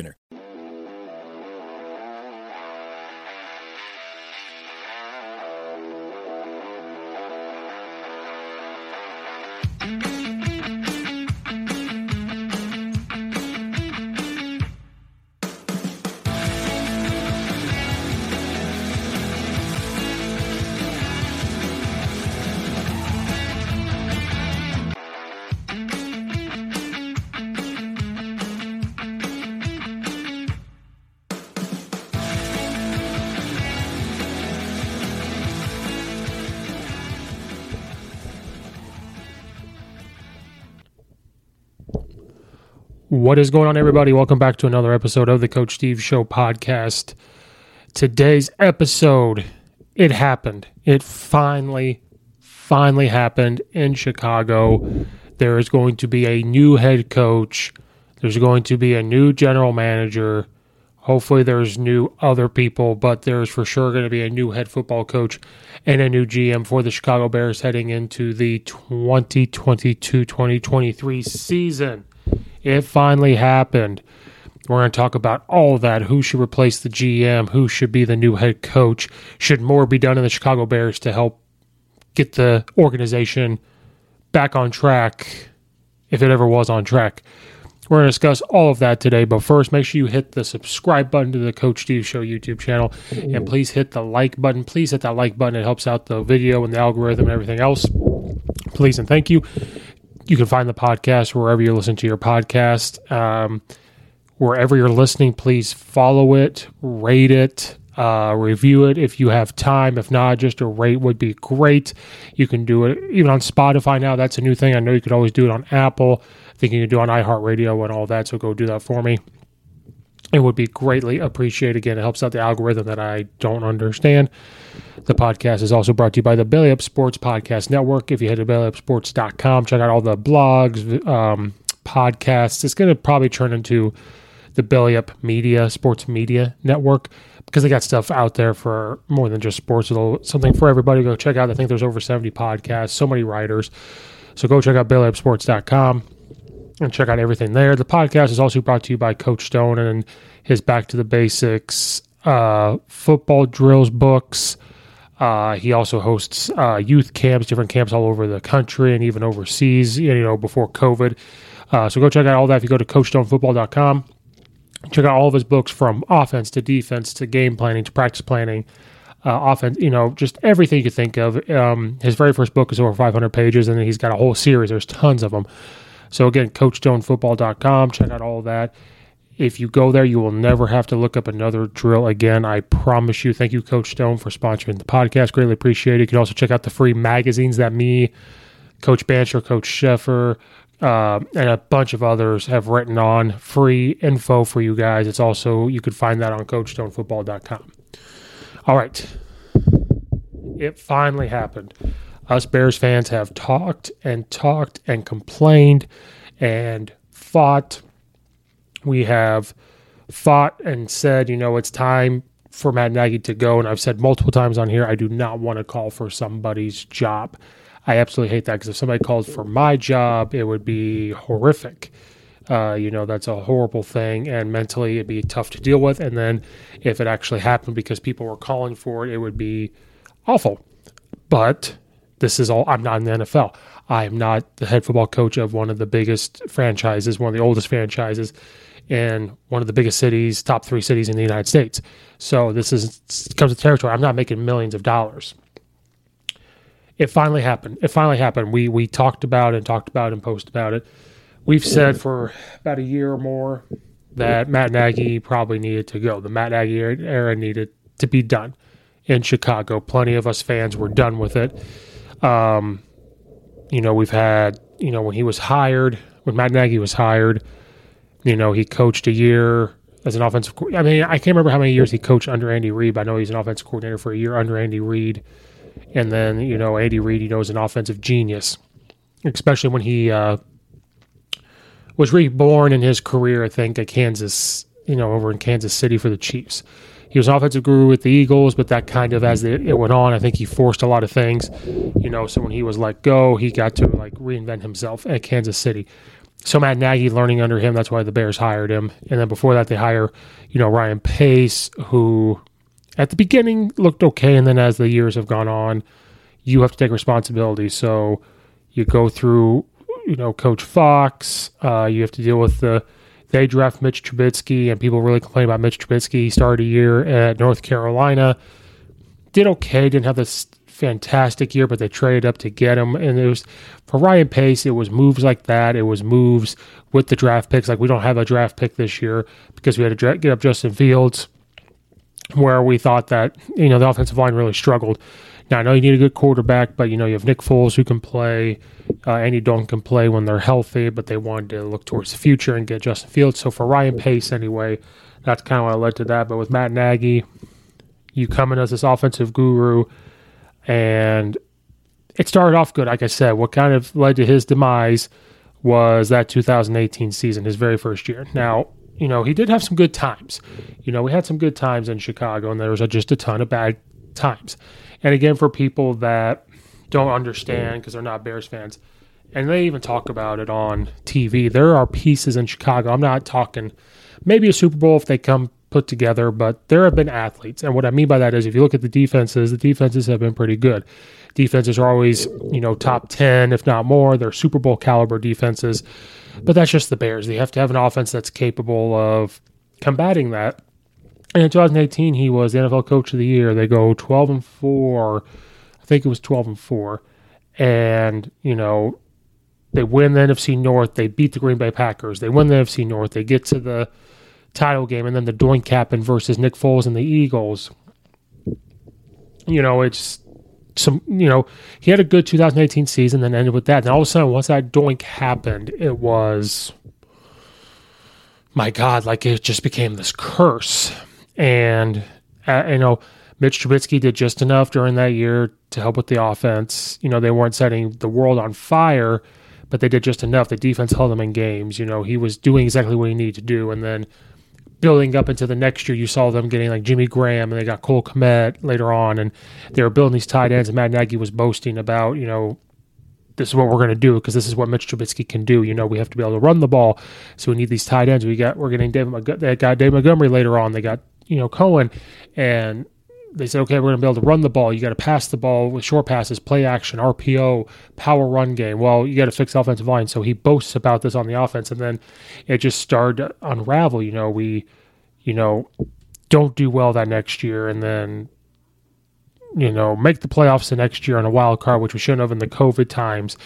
winner. What is going on, everybody? Welcome back to another episode of the Coach Steve Show podcast. Today's episode, it happened. It finally, finally happened in Chicago. There is going to be a new head coach. There's going to be a new general manager. Hopefully, there's new other people, but there's for sure going to be a new head football coach and a new GM for the Chicago Bears heading into the 2022 2023 season. It finally happened. We're going to talk about all of that. Who should replace the GM? Who should be the new head coach? Should more be done in the Chicago Bears to help get the organization back on track, if it ever was on track? We're going to discuss all of that today. But first, make sure you hit the subscribe button to the Coach Steve Show YouTube channel. And please hit the like button. Please hit that like button. It helps out the video and the algorithm and everything else. Please and thank you you can find the podcast wherever you listen to your podcast. Um, wherever you're listening, please follow it, rate it, uh, review it if you have time. If not, just a rate would be great. You can do it even on Spotify now. That's a new thing. I know you could always do it on Apple. I think you can do it on iHeartRadio and all that. So go do that for me. It would be greatly appreciated. Again, it helps out the algorithm that I don't understand. The podcast is also brought to you by the Belly Up Sports Podcast Network. If you head to bellyupsports.com, check out all the blogs, um, podcasts. It's going to probably turn into the Belly Up Media, Sports Media Network, because they got stuff out there for more than just sports. Something for everybody. Go check out. I think there's over 70 podcasts, so many writers. So go check out bellyupsports.com. and check out everything there. The podcast is also brought to you by Coach Stone and his Back to the Basics uh, football drills books. Uh, he also hosts uh, youth camps, different camps all over the country and even overseas, you know, before COVID. Uh, so go check out all that if you go to CoachStoneFootball.com. Check out all of his books from offense to defense to game planning to practice planning, uh, offense, you know, just everything you could think of. Um, his very first book is over 500 pages, and then he's got a whole series. There's tons of them. So again, CoachStoneFootball.com. Check out all of that. If you go there, you will never have to look up another drill again. I promise you. Thank you, Coach Stone, for sponsoring the podcast. Greatly appreciate it. You can also check out the free magazines that me, Coach Bancher, Coach Sheffer, uh, and a bunch of others have written on free info for you guys. It's also, you could find that on CoachStoneFootball.com. All right. It finally happened. Us Bears fans have talked and talked and complained and fought we have fought and said, you know, it's time for Matt Nagy to go. And I've said multiple times on here, I do not want to call for somebody's job. I absolutely hate that because if somebody called for my job, it would be horrific. Uh, you know, that's a horrible thing, and mentally it'd be tough to deal with. And then if it actually happened because people were calling for it, it would be awful. But this is all, I'm not in the NFL. I am not the head football coach of one of the biggest franchises, one of the oldest franchises in one of the biggest cities, top three cities in the United States. So this is comes to territory. I'm not making millions of dollars. It finally happened. It finally happened. We we talked about it and talked about it and posted about it. We've said for about a year or more that Matt Nagy probably needed to go. The Matt Nagy era needed to be done in Chicago. Plenty of us fans were done with it. Um, you know, we've had, you know, when he was hired, when Matt Nagy was hired, you know, he coached a year as an offensive. I mean, I can't remember how many years he coached under Andy Reid, I know he's an offensive coordinator for a year under Andy Reid. And then, you know, Andy Reid, you know, is an offensive genius, especially when he uh, was reborn in his career, I think, at Kansas, you know, over in Kansas City for the Chiefs. He was offensive guru with the Eagles, but that kind of, as it went on, I think he forced a lot of things, you know. So when he was let go, he got to like reinvent himself at Kansas City so Matt Nagy learning under him. That's why the Bears hired him. And then before that, they hire, you know, Ryan Pace, who at the beginning looked okay, and then as the years have gone on, you have to take responsibility. So you go through, you know, Coach Fox. Uh, you have to deal with the they draft Mitch Trubisky, and people really complain about Mitch Trubisky. He started a year at North Carolina, did okay, didn't have this fantastic year, but they traded up to get him. And it was for Ryan Pace, it was moves like that. It was moves with the draft picks. Like we don't have a draft pick this year because we had to get up Justin Fields, where we thought that you know the offensive line really struggled. Now I know you need a good quarterback, but you know you have Nick Foles who can play. Uh, Andy Dalton can play when they're healthy, but they wanted to look towards the future and get Justin Fields. So for Ryan Pace, anyway, that's kind of what led to that. But with Matt Nagy, you come in as this offensive guru and it started off good. Like I said, what kind of led to his demise was that 2018 season, his very first year. Now, you know, he did have some good times. You know, we had some good times in Chicago, and there was just a ton of bad times. And again, for people that don't understand because they're not Bears fans, and they even talk about it on TV, there are pieces in Chicago. I'm not talking maybe a Super Bowl if they come put together, but there have been athletes. And what I mean by that is if you look at the defenses, the defenses have been pretty good. Defenses are always, you know, top 10, if not more. They're Super Bowl caliber defenses. But that's just the Bears. They have to have an offense that's capable of combating that. And in 2018, he was the NFL Coach of the Year. They go 12 and 4. I think it was 12 and 4. And, you know, they win the NFC North. They beat the Green Bay Packers. They win the NFC North. They get to the title game, and then the doink happened versus Nick Foles and the Eagles. You know, it's some. You know, he had a good 2018 season, then ended with that. And all of a sudden, once that doink happened, it was my God, like it just became this curse. And uh, you know, Mitch Trubisky did just enough during that year to help with the offense. You know, they weren't setting the world on fire, but they did just enough. The defense held them in games. You know, he was doing exactly what he needed to do, and then building up into the next year, you saw them getting like Jimmy Graham and they got Cole Kmet later on, and they were building these tight ends. And Matt Nagy was boasting about, you know, this is what we're going to do because this is what Mitch Trubisky can do. You know, we have to be able to run the ball, so we need these tight ends. We got we're getting David they got Dave Montgomery later on. They got you know Cohen, and they said, okay, we're going to be able to run the ball. You got to pass the ball with short passes, play action, RPO, power run game. Well, you got to fix offensive line. So he boasts about this on the offense, and then it just started to unravel. You know, we, you know, don't do well that next year, and then, you know, make the playoffs the next year on a wild card, which we shouldn't have in the COVID times,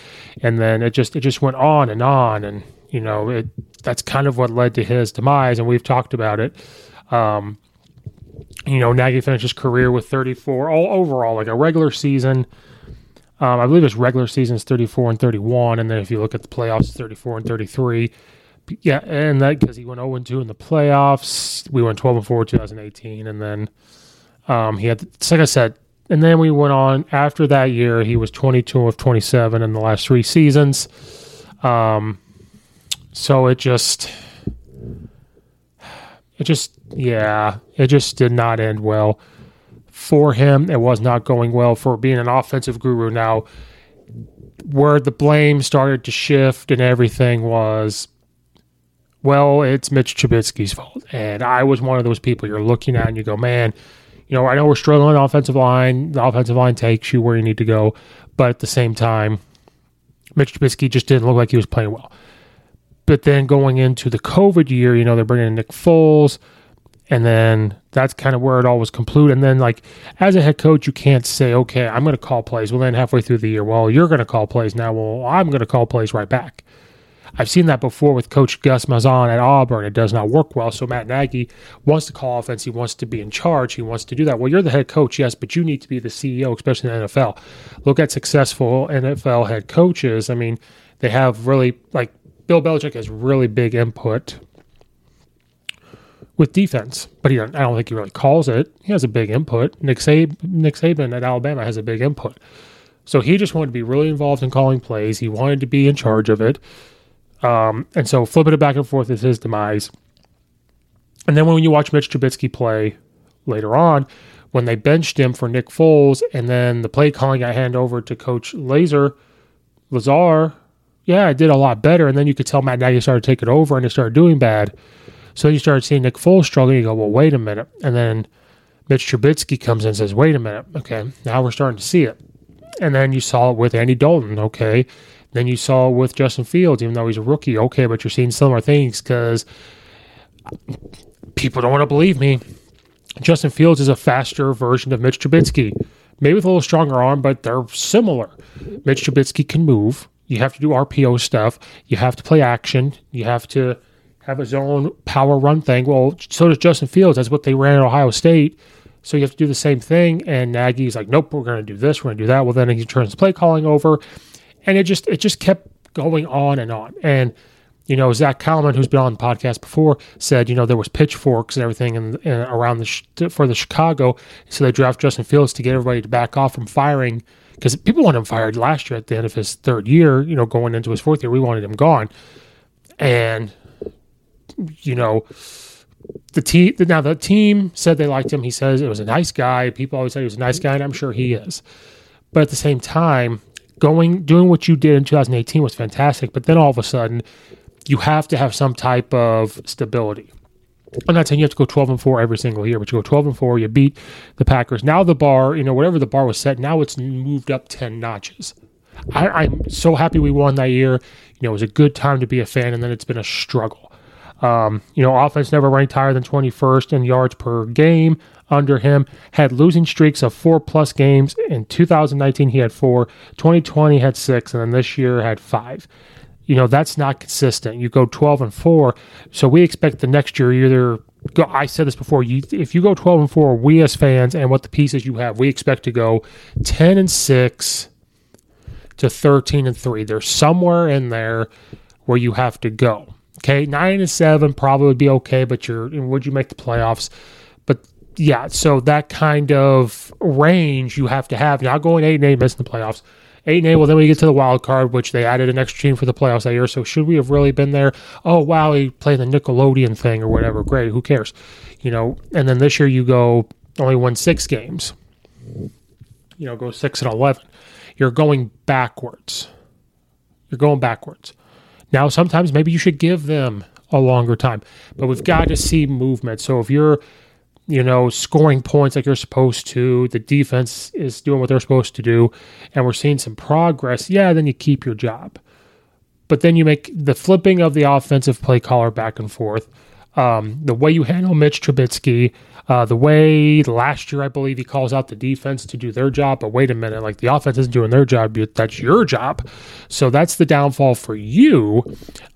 and then it just it just went on and on, and you know, it that's kind of what led to his demise, and we've talked about it. Um, you know, Nagy finished his career with 34 all overall, like a regular season. Um, I believe his regular season is 34 and 31, and then if you look at the playoffs, 34 and 33. Yeah, and that because he went 0 and 2 in the playoffs. We went 12 and 4 2018, and then um, he had, like I said, and then we went on after that year. He was 22 of 27 in the last three seasons. Um, so it just it just, yeah, it just did not end well for him. It was not going well for being an offensive guru. Now, where the blame started to shift and everything was, well, it's Mitch Trubisky's fault. And I was one of those people you're looking at and you go, man, you know, I know we're struggling on offensive line. The offensive line takes you where you need to go. But at the same time, Mitch Trubisky just didn't look like he was playing well. But then going into the COVID year, you know, they're bringing in Nick Foles, and then that's kind of where it all was complete. And then, like, as a head coach, you can't say, okay, I'm going to call plays. Well, then halfway through the year, well, you're going to call plays now. Well, I'm going to call plays right back. I've seen that before with Coach Gus Malzahn at Auburn. It does not work well. So Matt Nagy wants to call offense. He wants to be in charge. He wants to do that. Well, you're the head coach, yes, but you need to be the CEO, especially in the NFL. Look at successful NFL head coaches. I mean, they have really like Bill Belichick has really big input with defense, but he I don't think he really calls it. He has a big input. Nick, Sab- Nick Saban at Alabama has a big input. So he just wanted to be really involved in calling plays. He wanted to be in charge of it. Um, and so flipping it back and forth is his demise. And then when you watch Mitch Trubisky play later on, when they benched him for Nick Foles, and then the play calling got handed over to Coach Laser, Lazor, yeah, I did a lot better. And then you could tell Matt Nagy started taking over and it started doing bad. So you started seeing Nick Foles struggling. You go, well, wait a minute. And then Mitch Trubisky comes in and says, wait a minute. Okay, now we're starting to see it. And then you saw it with Andy Dalton. Okay. Then you saw it with Justin Fields, even though he's a rookie. Okay, but you're seeing similar things because people don't want to believe me. Justin Fields is a faster version of Mitch Trubisky. Maybe with a little stronger arm, but they're similar. Mitch Trubisky can move. You have to do RPO stuff. You have to play action. You have to have a zone power run thing. Well, so does Justin Fields. That's what they ran at Ohio State. So you have to do the same thing. And Nagy's like, nope, we're going to do this. We're going to do that. Well, then he turns play calling over, and it just it just kept going on and on. And you know, Zach Kallman, who's been on the podcast before, said, you know, there was pitchforks and everything in, in around the for the Chicago, so they draft Justin Fields to get everybody to back off from firing because people wanted him fired last year at the end of his third year. You know, going into his fourth year, we wanted him gone, and you know, the team now the team said they liked him. He says it was a nice guy. People always say he was a nice guy, and I'm sure he is. But at the same time, going doing what you did in 2018 was fantastic. But then all of a sudden, you have to have some type of stability. I'm not saying you have to go 12 and 4 every single year, but you go 12 and 4, you beat the Packers. Now the bar, you know, whatever the bar was set, now it's moved up 10 notches. I, am so happy we won that year. You know, it was a good time to be a fan, and then it's been a struggle. Um, you know, offense never ranked higher than 21st in yards per game under him. Had losing streaks of four plus games. In 2019, he had four. 2020 had six, and then this year had five you know that's not consistent. You go 12 and 4, so we expect the next year either go I said this before, you if you go 12 and 4, we as fans and what the pieces you have, we expect to go 10 and 6 to 13 and 3. There's somewhere in there where you have to go. Okay, 9 and 7 probably would be okay, but you're would you make the playoffs? But yeah, so that kind of range you have to have. Not going 8 and 8 missing the playoffs Eight and eight. Well, then we get to the wild card, which they added an extra team for the playoffs that year. So should we have really been there? Oh wow, he played the Nickelodeon thing or whatever. Great, who cares? You know. And then this year you go only won six games. You know, go six and eleven. You're going backwards. You're going backwards. Now, sometimes maybe you should give them a longer time, but we've got to see movement. So if you're, you know, scoring points like you're supposed to, the defense is doing what they're supposed to do, and we're seeing some progress, yeah, then you keep your job. But then you make the flipping of the offensive play caller back and forth. Um, the way you handle Mitch Trubisky, uh, the way last year I believe he calls out the defense to do their job, but wait a minute, like the offense isn't doing their job, that's your job. So that's the downfall for you.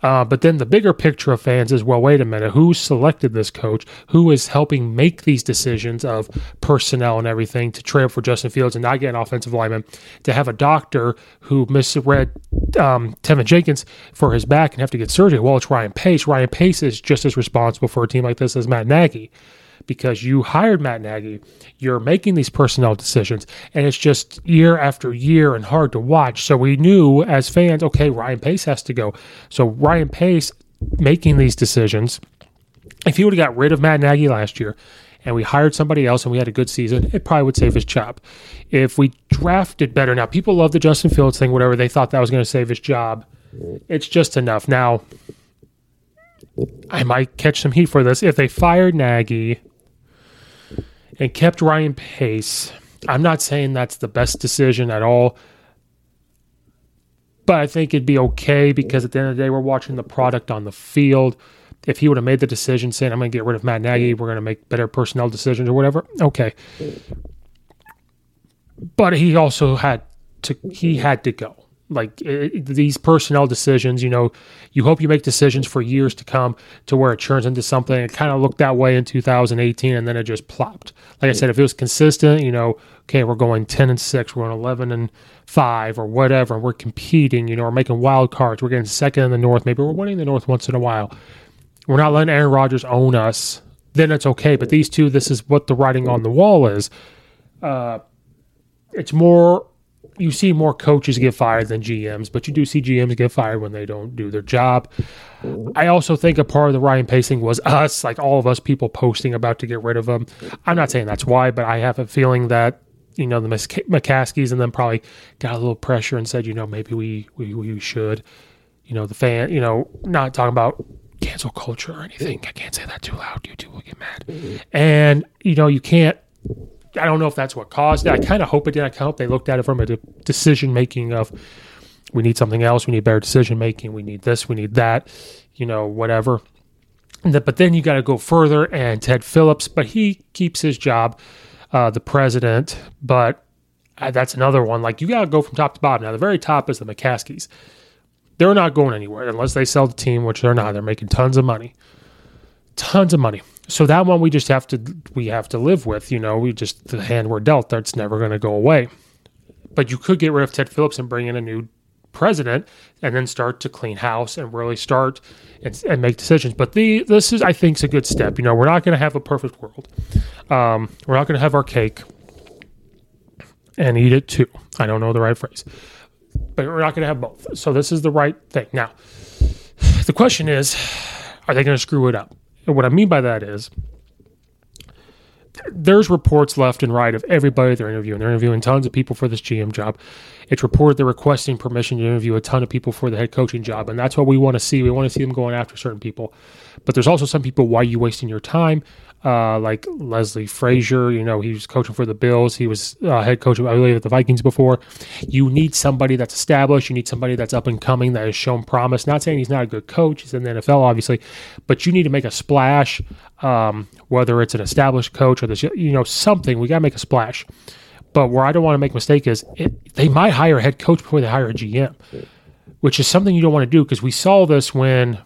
Uh, but then the bigger picture of fans is, well, wait a minute, who selected this coach? Who is helping make these decisions of personnel and everything to trade for Justin Fields and not get an offensive lineman? To have a doctor who misread um, Teven Jenkins for his back and have to get surgery. Well, it's Ryan Pace. Ryan Pace is just as responsible for a team like this as Matt Nagy because you hired Matt Nagy. You're making these personnel decisions, and it's just year after year and hard to watch. So we knew as fans, okay, Ryan Pace has to go. So Ryan Pace making these decisions. If he would have got rid of Matt Nagy last year and we hired somebody else and we had a good season, it probably would save his job. If we drafted better, now people love the Justin Fields thing, whatever, they thought that was going to save his job. It's just enough. Now, I might catch some heat for this. If they fired Nagy and kept Ryan Pace, I'm not saying that's the best decision at all. But I think it'd be okay because at the end of the day, we're watching the product on the field if he would have made the decision saying, I'm going to get rid of Matt Nagy, we're going to make better personnel decisions or whatever, okay. But he also had to, he had to go. Like it, these personnel decisions, you know, you hope you make decisions for years to come to where it turns into something. It kind of looked that way in 2018 and then it just plopped. Like I said, if it was consistent, you know, okay, we're going 10 and 6, we're going 11 and 5 or whatever, we're competing, you know, we're making wild cards, we're getting second in the North, maybe we're winning the North once in a while we're not letting Aaron Rodgers own us, then it's okay. But these two, this is what the writing on the wall is. Uh, it's more, you see more coaches get fired than GMs, but you do see GMs get fired when they don't do their job. I also think a part of the Ryan pacing was us, like all of us people posting about to get rid of him. I'm not saying that's why, but I have a feeling that you know the McCaskies and then probably got a little pressure and said, you know, maybe we we, we should, you know, the fan, you know, not talking about cancel culture or anything. I can't say that too loud. you YouTube will get mad. And, you know, you can't, I don't know if that's what caused it. I kind of hope it did. I hope they looked at it from a de- decision making of, we need something else. We need better decision making. We need this. We need that, you know, whatever. The, but then you got to go further. And Ted Phillips, but he keeps his job, uh, the president. But uh, that's another one. Like you got to go from top to bottom. Now, the very top is the McCaskies they're not going anywhere unless they sell the team, which they're not. They're making tons of money, tons of money. So that one we just have to we have to live with. You know, we just the hand we're dealt. That's never going to go away. But you could get rid of Ted Phillips and bring in a new president, and then start to clean house and really start and, and make decisions. But the this is I think is a good step. You know, we're not going to have a perfect world. Um, we're not going to have our cake and eat it too. I don't know the right phrase but we're not going to have both. So this is the right thing. Now, the question is, are they going to screw it up? And what I mean by that is, there's reports left and right of everybody they're interviewing. They're interviewing tons of people for this GM job. It's reported they're requesting permission to interview a ton of people for the head coaching job, and that's what we want to see. We want to see them going after certain people. But there's also some people. Why are you wasting your time? Uh, like Leslie Frazier. You know, he was coaching for the Bills. He was uh, head coach, of, I believe, at the Vikings before. You need somebody that's established. You need somebody that's up and coming that has shown promise. Not saying he's not a good coach. He's in the NFL, obviously, but you need to make a splash. Um, whether it's an established coach or this, you know, something. We got to make a splash. But where I don't want to make a mistake is it, they might hire a head coach before they hire a GM, which is something you don't want to do because we saw this when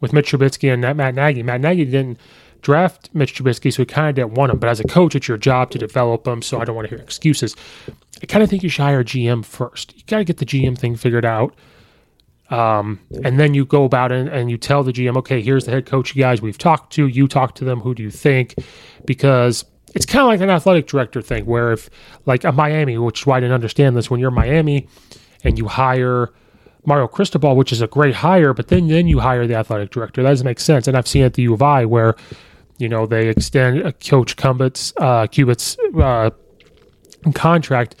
with Mitch Trubisky and Matt Nagy. Matt Nagy didn't draft Mitch Trubisky, so we kind of didn't want him. But as a coach, it's your job to develop him, so I don't want to hear excuses. I kind of think you should hire a GM first. You got to get the GM thing figured out. Um, and then you go about it and you tell the GM, okay, here's the head coach guys we've talked to. You talk to them. Who do you think? Because it's kind of like an athletic director thing where if, like a Miami, which is why I didn't understand this, when you're Miami and you hire Mario Cristobal, which is a great hire, but then then you hire the athletic director. That doesn't make sense. And I've seen it at the U of I where you know, they extend a Coach Cubit's, uh, Cubit's uh, contract,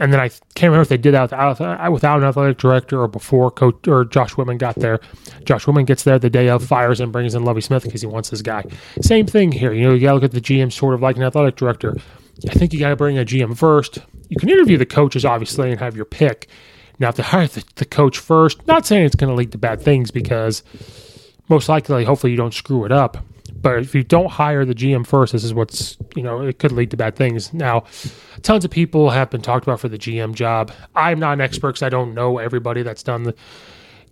and then I can't remember if they did that without, without an athletic director or before coach or Josh Whitman got there. Josh Whitman gets there the day of, fires and brings in Lovie Smith because he wants this guy. Same thing here. You know, you got to look at the GM sort of like an athletic director. I think you got to bring a GM first. You can interview the coaches, obviously, and have your pick. Now, they hire the, the coach first, not saying it's going to lead to bad things because most likely, hopefully, you don't screw it up. But if you don't hire the GM first, this is what's, you know, it could lead to bad things. Now, tons of people have been talked about for the GM job. I'm not an expert because I don't know everybody that's done the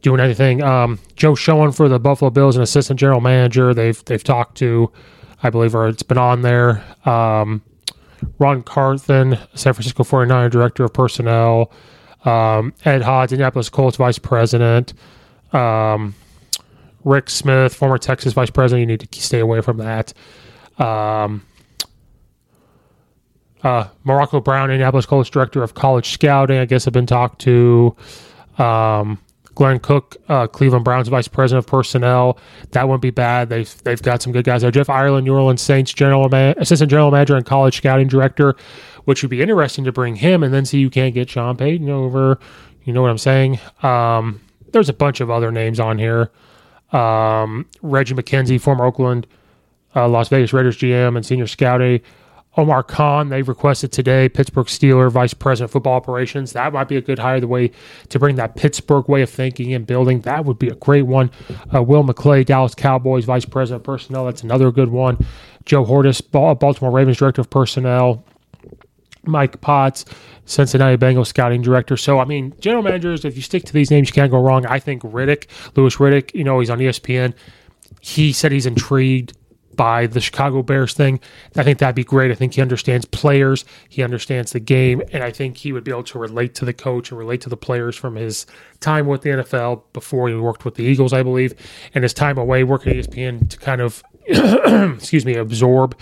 doing anything. Um, Joe Schoen for the Buffalo Bills, an assistant general manager. They've they've talked to, I believe, or it's been on there. Um, Ran Carthon, San Francisco 49er director of personnel. Um, Ed Hodge, Indianapolis Colts vice president. Um, Rick Smith, former Texas vice president. You need to stay away from that. Um, uh, Morocco Brown, Indianapolis Colts director of college scouting. I guess I've been talked to. Um, Glenn Cook, uh, Cleveland Browns vice president of personnel. That wouldn't be bad. They've they've got some good guys there. Jeff Ireland, New Orleans Saints general man, assistant general manager and college scouting director, which would be interesting to bring him and then see you can't get Sean Payton over. You know what I'm saying? Um, there's a bunch of other names on here. Um, Reggie McKenzie, former Oakland, uh, Las Vegas Raiders GM and senior scouting. Omar Khan, they've requested today, Pittsburgh Steeler Vice President of Football Operations. That might be a good hire, the way to bring that Pittsburgh way of thinking and building. That would be a great one. Uh, Will McClay, Dallas Cowboys Vice President Personnel. That's another good one. Joe Hortiz, Baltimore Ravens Director of Personnel. Mike Potts, Cincinnati Bengals scouting director. So, I mean, general managers, if you stick to these names, you can't go wrong. I think Riddick, Louis Riddick, you know, he's on ESPN. He said he's intrigued by the Chicago Bears thing. I think that'd be great. I think he understands players, he understands the game, and I think he would be able to relate to the coach and relate to the players from his time with the NFL before he worked with the Eagles, I believe, and his time away working at ESPN to kind of, excuse me, absorb.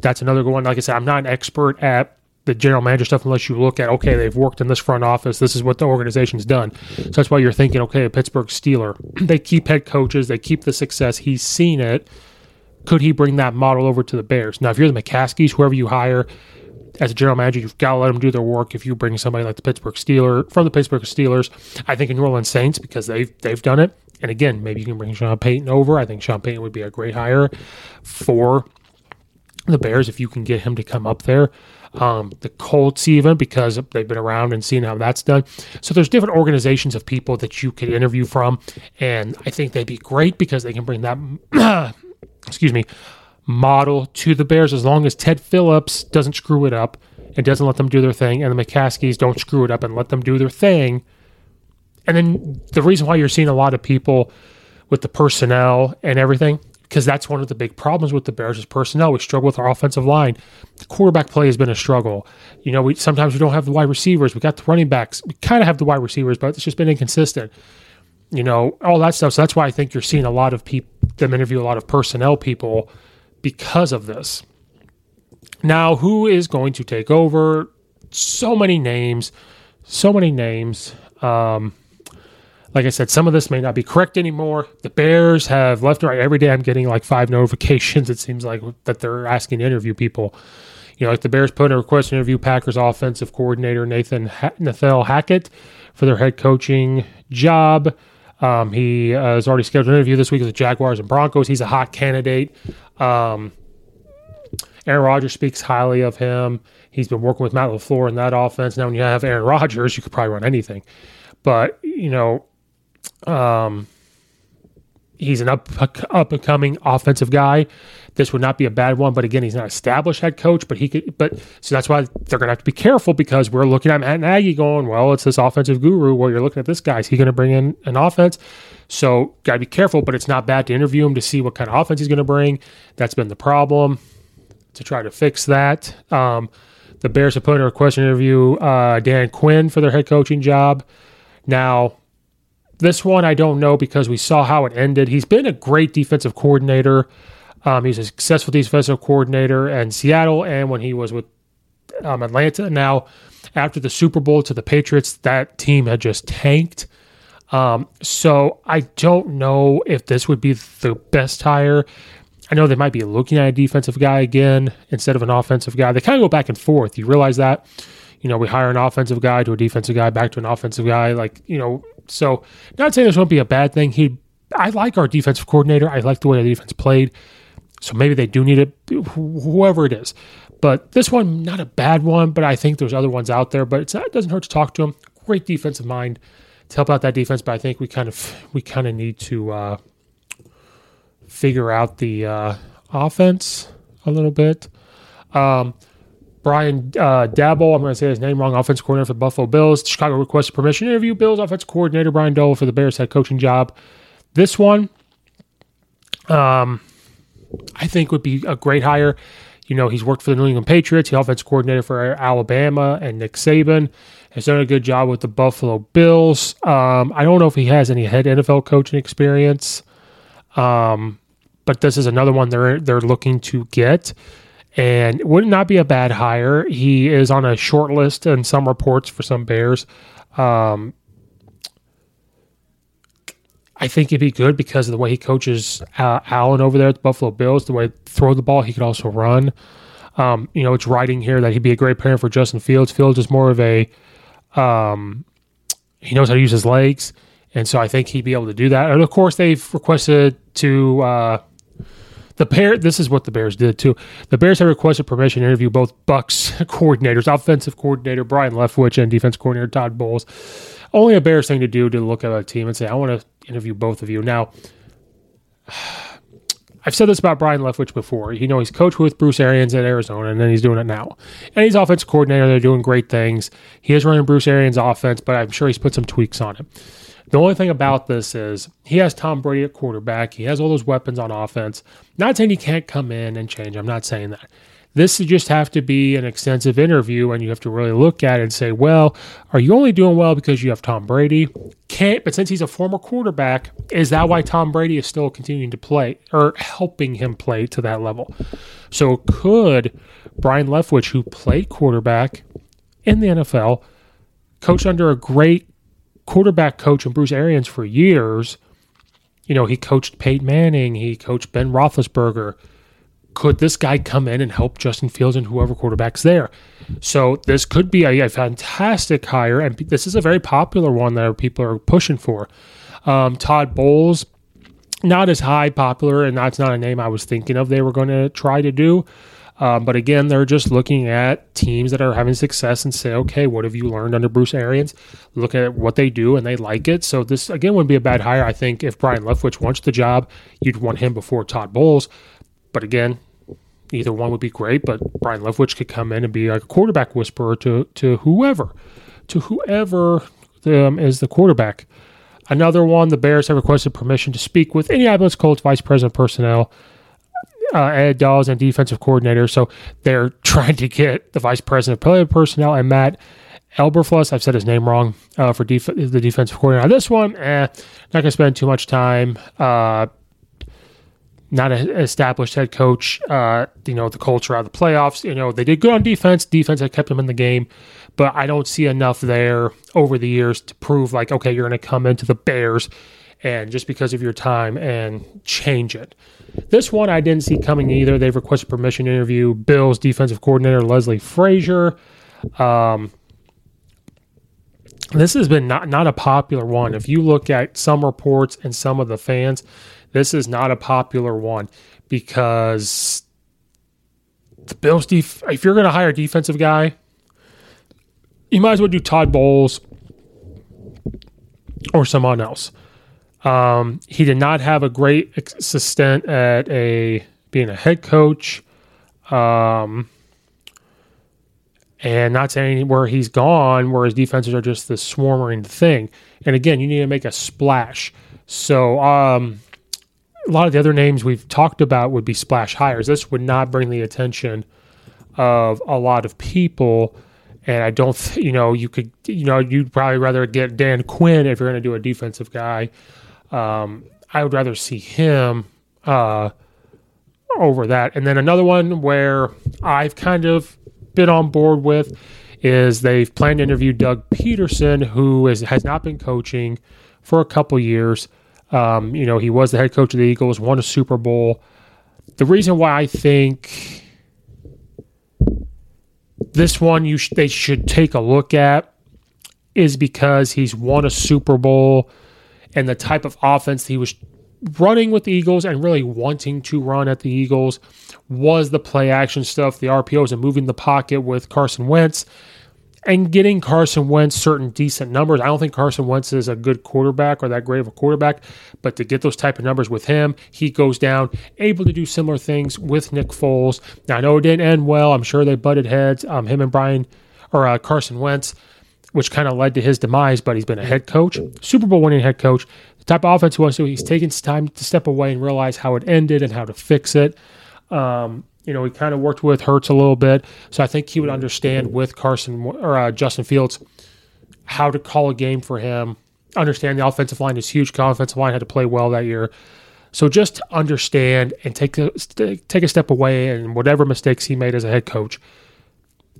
That's another good one. Like I said, I'm not an expert at the general manager stuff unless you look at okay they've worked in this front office this is what the organization's done so that's why you're thinking okay a pittsburgh steeler they keep head coaches they keep the success he's seen it could he bring that model over to the Bears? Now, if you're the McCaskies, whoever you hire as a general manager, you've got to let them do their work. If you bring somebody like the Pittsburgh steeler from the Pittsburgh Steelers, I think in New Orleans Saints because they've they've done it. And again, maybe you can bring Sean Payton over. I think Sean Payton would be a great hire for the Bears if you can get him to come up there. Um, the Colts, even because they've been around and seen how that's done. So there's different organizations of people that you could interview from, and I think they'd be great because they can bring that excuse me, model to the Bears as long as Ted Phillips doesn't screw it up and doesn't let them do their thing, and the McCaskies don't screw it up and let them do their thing. And then the reason why you're seeing a lot of people with the personnel and everything, because that's one of the big problems with the Bears is personnel. We struggle with our offensive line. The quarterback play has been a struggle. You know, we sometimes we don't have the wide receivers. We got the running backs. We kind of have the wide receivers, but it's just been inconsistent you know, all that stuff. So that's why I think you're seeing a lot of people, them interview a lot of personnel people because of this. Now, who is going to take over? So many names, so many names. Um, like I said, some of this may not be correct anymore. The Bears have left and right. Every day I'm getting like five notifications, it seems like, that they're asking to interview people. You know, like the Bears put in a request to interview Packers offensive coordinator Nathan ha- Nathaniel Hackett for their head coaching job. Um, he uh, has already scheduled an interview this week with the Jaguars and Broncos. He's a hot candidate. Um, Aaron Rodgers speaks highly of him. He's been working with Matt LaFleur in that offense. Now, when you have Aaron Rodgers, you could probably run anything. But, you know, um, he's an up up and coming offensive guy. This would not be a bad one, but again, he's not established head coach. But he could, but so that's why they're going to have to be careful because we're looking at Matt Nagy going, well, it's this offensive guru. Well, you're looking at this guy. Is he going to bring in an offense? So got to be careful. But it's not bad to interview him to see what kind of offense he's going to bring. That's been the problem to try to fix that. Um, the Bears have put in a request to interview uh, Dan Quinn for their head coaching job. Now, this one I don't know because we saw how it ended. He's been a great defensive coordinator. Um, he's a successful defensive coordinator in Seattle and when he was with um, Atlanta. Now, after the Super Bowl to the Patriots, that team had just tanked. Um, so I don't know if this would be the best hire. I know they might be looking at a defensive guy again instead of an offensive guy. They kind of go back and forth. You realize that? You know, we hire an offensive guy to a defensive guy, back to an offensive guy. Like, you know, so not saying this won't be a bad thing. He, I like our defensive coordinator. I like the way the defense played. So maybe they do need it, whoever it is. But this one, not a bad one, but I think there's other ones out there. But it doesn't hurt to talk to him. Great defensive mind to help out that defense. But I think we kind of we kind of need to uh, figure out the uh, offense a little bit. Um, Brian uh, Daboll, I'm going to say his name wrong, offense coordinator for the Buffalo Bills. Chicago requested permission to interview Bills offense coordinator Brian Dole for the Bears head coaching job. This one, um, I think would be a great hire. You know, he's worked for the New England Patriots, the offense coordinator for Alabama and Nick Saban. Has done a good job with the Buffalo Bills. Um, I don't know if he has any head NFL coaching experience, um, but this is another one they're they're looking to get, and would not be a bad hire. He is on a short list in some reports for some Bears. Um, I think it'd be good because of the way he coaches uh, Allen over there at the Buffalo Bills, the way throw the ball, he could also run. Um, you know, it's writing here that he'd be a great parent for Justin Fields. Fields is more of a, um, he knows how to use his legs, and so I think he'd be able to do that. And of course, they've requested to uh, the pair. This is what the Bears did too. The Bears have requested permission to interview both Bucks coordinators, offensive coordinator Brian Leftwich and defense coordinator Todd Bowles. Only a Bears thing to do to look at a team and say, I want to interview both of you. Now, I've said this about Brian Leftwich before. You know, he's coached with Bruce Arians at Arizona, and then he's doing it now. And he's offense coordinator. They're doing great things. He is running Bruce Arians' offense, but I'm sure he's put some tweaks on it. The only thing about this is he has Tom Brady at quarterback. He has all those weapons on offense. Not saying he can't come in and change. I'm not saying that. This would just have to be an extensive interview, and you have to really look at it and say, well, are you only doing well because you have Tom Brady? Can't, but since he's a former quarterback, is that why Tom Brady is still continuing to play or helping him play to that level? So could Brian Leftwich, who played quarterback in the NFL, coach under a great quarterback coach in Bruce Arians for years, you know, he coached Peyton Manning, he coached Ben Roethlisberger could this guy come in and help Justin Fields and whoever quarterback's there? So this could be a, a fantastic hire, and this is a very popular one that people are pushing for. Um, Todd Bowles, not as high popular, and that's not a name I was thinking of. They were going to try to do. Um, but again, they're just looking at teams that are having success and say, okay, what have you learned under Bruce Arians? Look at what they do and they like it. So this again wouldn't be a bad hire. I think if Brian Leftwich wants the job, you'd want him before Todd Bowles. But again, either one would be great, but Brian Leftwich could come in and be a quarterback whisperer to to whoever, to whoever um, is the quarterback. Another one, the Bears have requested permission to speak with Indianapolis Colts Vice President Personnel, uh, Ed Dodds, and defensive coordinator. So they're trying to get the Vice President of Personnel and Matt Eberflus. I've said his name wrong uh, for def- the defensive coordinator. Now, this one, eh, not going to spend too much time. Uh, not an established head coach. Uh, you know, the culture out of the playoffs. You know, they did good on defense. Defense had kept them in the game, but I don't see enough there over the years to prove like, okay, you're going to come into the Bears and just because of your time and change it. This one I didn't see coming either. They've requested permission to interview Bills defensive coordinator Leslie Frazier. Um, this has been not not a popular one. If you look at some reports and some of the fans, this is not a popular one because the Bills def- if you're going to hire a defensive guy, you might as well do Todd Bowles or someone else. Um, he did not have a great assistant at a being a head coach. Um, and not saying where he's gone, where his defenses are just the swarming thing. And again, you need to make a splash. So, um, a lot of the other names we've talked about would be splash hires. This would not bring the attention of a lot of people. And I don't, th- you know, you could, you know, you'd probably rather get Dan Quinn if you're going to do a defensive guy. Um, I would rather see him uh, over that. And then another one where I've kind of been on board with is they've planned to interview Doug Pederson, who is, has not been coaching for a couple years. Um, you know, he was the head coach of the Eagles, won a Super Bowl. The reason why I think This one you sh- they should take a look at is because he's won a Super Bowl and the type of offense he was running with the Eagles and really wanting to run at the Eagles was the play action stuff, the RPOs, and moving the pocket with Carson Wentz and getting Carson Wentz certain decent numbers. I don't think Carson Wentz is a good quarterback or that great of a quarterback, but to get those type of numbers with him, he goes down, able to do similar things with Nick Foles. Now I know it didn't end well. I'm sure they butted heads. Um, him and Brian or uh, Carson Wentz, which kind of led to his demise. But he's been a head coach, Super Bowl winning head coach. The type of offense he wants to. He's taking time to step away and realize how it ended and how to fix it. Um, you know, he kind of worked with Hurts a little bit, so I think he would understand with Carson or uh, Justin Fields how to call a game for him. Understand the offensive line is huge. The offensive line had to play well that year, so just understand and take a take a step away and whatever mistakes he made as a head coach,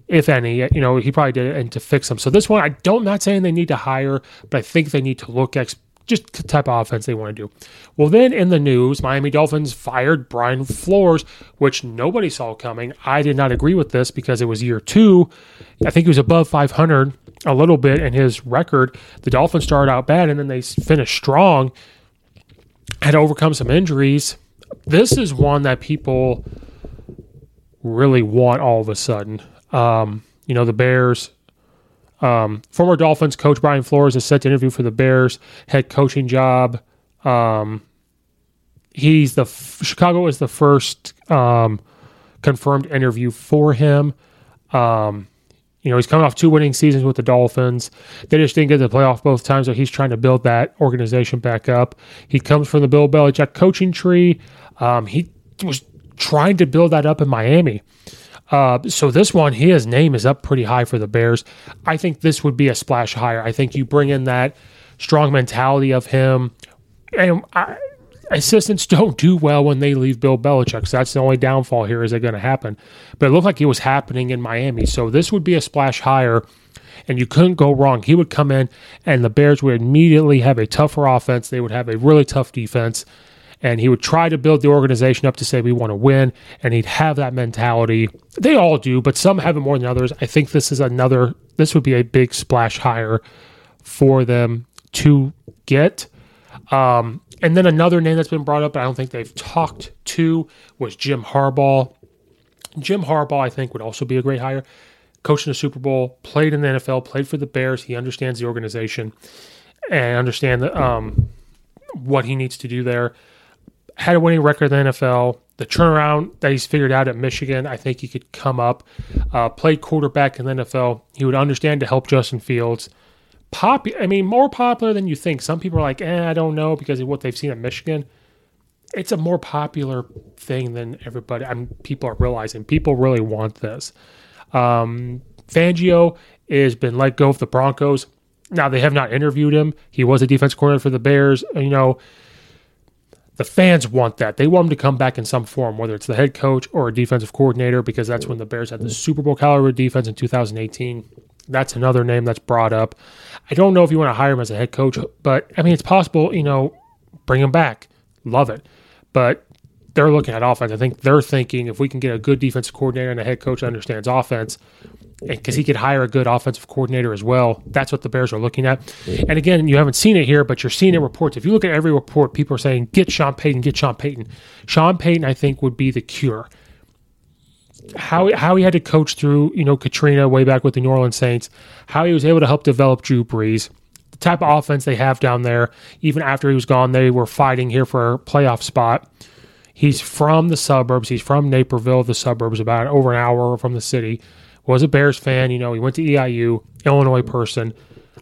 if any, you know, he probably did it and to fix them. So this one, I don't, not saying they need to hire, but I think they need to look ex- just the type of offense they want to do. Well, then in the news, Miami Dolphins fired Brian Flores, which nobody saw coming. I did not agree with this because it was year two. I think he was above 500 a little bit in his record. The Dolphins started out bad and then they finished strong, had overcome some injuries. This is one that people really want all of a sudden. Um, you know, the Bears um, former Dolphins coach Brian Flores is set to interview for the Bears head coaching job. Um, he's the Chicago is the first um, confirmed interview for him. Um, you know, he's coming off two winning seasons with the Dolphins. They just didn't get the playoff both times, so he's trying to build that organization back up. He comes from the Bill Belichick coaching tree. Um, he was trying to build that up in Miami. Uh, so this one, his name is up pretty high for the Bears. I think this would be a splash higher. I think you bring in that strong mentality of him. And I, assistants don't do well when they leave Bill Belichick. So that's the only downfall here. Is it going to happen? But it looked like it was happening in Miami. So this would be a splash higher. And you couldn't go wrong. He would come in, and the Bears would immediately have a tougher offense. They would have a really tough defense and he would try to build the organization up to say we want to win. And he'd have that mentality. They all do but some have it more than others. I think this is another this would be a big splash hire for them to get. Um, and then another name that's been brought up i don't think they've talked to was jim harbaugh. Jim harbaugh i think would also be a great hire. Coached in the super bowl played in the nfl played for the bears. He understands the organization and understand the, um, what he needs to do there had a winning record in the NFL. The turnaround that he's figured out at Michigan, I think he could come up. Uh, played quarterback in the NFL. He would understand to help Justin Fields. Pop, I mean, more popular than you think. Some people are like, eh, I don't know because of what they've seen at Michigan. It's a more popular thing than everybody. I mean, people are realizing. People really want this. Um, Fangio has been let go of the Broncos. Now they have not interviewed him. He was a defense coordinator for the Bears. You know, the fans want that. They want him to come back in some form, whether it's the head coach or a defensive coordinator, because that's when the Bears had the Super Bowl caliber defense in 2018. That's another name that's brought up. I don't know if you want to hire him as a head coach, but I mean, it's possible, you know, bring him back. Love it. But they're looking at offense. I think they're thinking if we can get a good defensive coordinator and a head coach that understands offense, because he could hire a good offensive coordinator as well. That's what the Bears are looking at. And again, you haven't seen it here, but you're seeing it reports. If you look at every report, people are saying, get Sean Payton, get Sean Payton. Sean Payton, I think, would be the cure. How, how he had to coach through, you know, Katrina way back with the New Orleans Saints, how he was able to help develop Drew Brees, the type of offense they have down there. Even after he was gone, they were fighting here for a playoff spot. He's from the suburbs. He's from Naperville, the suburbs, about over an hour from the city was a Bears fan. You know, he went to EIU, Illinois person.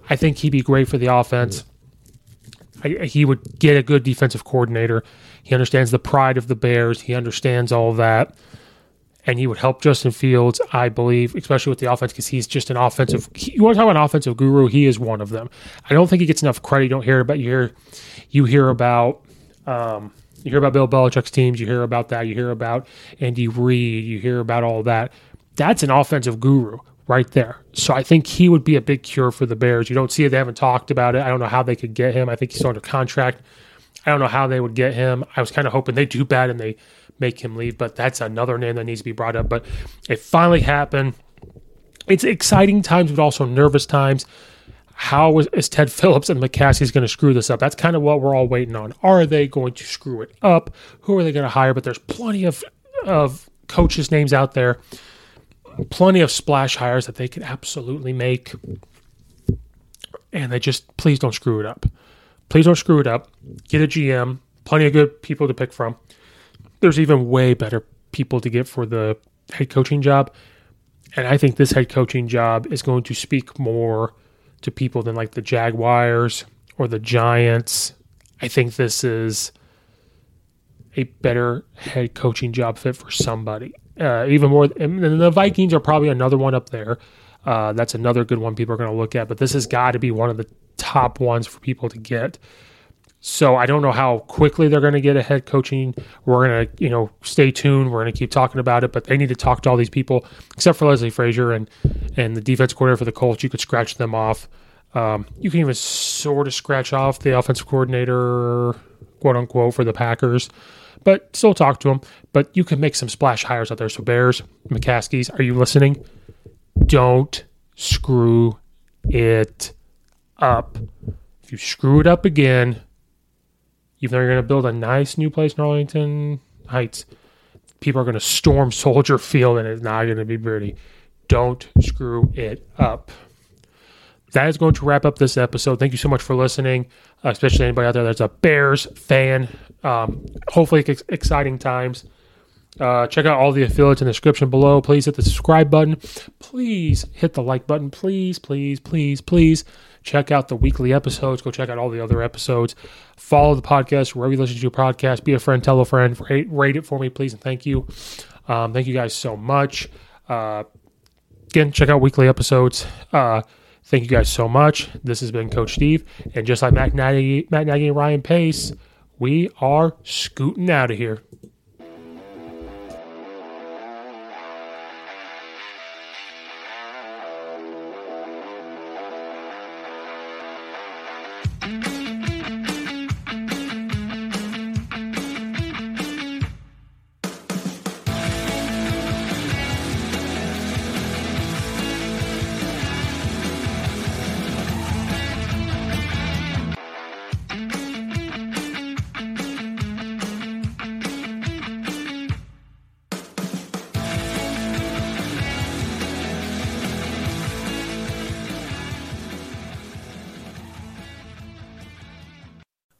I think he'd be great for the offense. I, he would get a good defensive coordinator. He understands the pride of the Bears. He understands all that. And he would help Justin Fields, I believe, especially with the offense, because he's just an offensive. He, you want to talk about an offensive guru? He is one of them. I don't think he gets enough credit. You don't hear about you hear, you hear about um, you hear about Bill Belichick's teams. You hear about that. You hear about Andy Reid. You hear about all that that's an offensive guru right there. So I think he would be a big cure for the Bears. You don't see it; they haven't talked about it. I don't know how they could get him. I think he's under contract. I don't know how they would get him. I was kind of hoping they do bad and they make him leave, but that's another name that needs to be brought up. But it finally happened. it's exciting times, but also nervous times. How is, is Ted Phillips and McCaskey going to screw this up? That's kind of what we're all waiting on. Are they going to screw it up? Who are they going to hire? But there's plenty of of coaches' names out there, plenty of splash hires that they could absolutely make. And they just please don't screw it up. Please don't screw it up. Get a GM. Plenty of good people to pick from. There's even way better people to get for the head coaching job. And I think this head coaching job is going to speak more to people than like the Jaguars or the Giants. I think this is a better head coaching job fit for somebody. Uh, even more, and the Vikings are probably another one up there. Uh, that's another good one people are going to look at, but this has got to be one of the top ones for people to get. So I don't know how quickly they're going to get a head coaching. We're going to, you know, stay tuned. We're going to keep talking about it, but they need to talk to all these people, except for Leslie Frazier and and the defense coordinator for the Colts. You could scratch them off. Um, you can even sort of scratch off the offensive coordinator, quote unquote, for the Packers, but still talk to them. But you can make some splash hires out there. So Bears, McCaskeys, are you listening? Don't screw it up. If you screw it up again, even though you're going to build a nice new place in Arlington Heights, people are going to storm Soldier Field and it's not going to be pretty. Don't screw it up. That is going to wrap up this episode. Thank you so much for listening, uh, especially anybody out there that's a Bears fan. Um, hopefully, ex- exciting times. Uh, check out all the affiliates in the description below. Please hit the subscribe button. Please hit the like button. Please, please, please, please. Check out the weekly episodes. Go check out all the other episodes. Follow the podcast wherever you listen to your podcast. Be a friend, tell a friend. Rate, rate it for me, please, and thank you. Um, thank you guys so much. Uh, again, check out weekly episodes. Uh, thank you guys so much. This has been Coach Steve, and just like Matt Nagy, Matt Nagy and Ryan Pace, we are scooting out of here.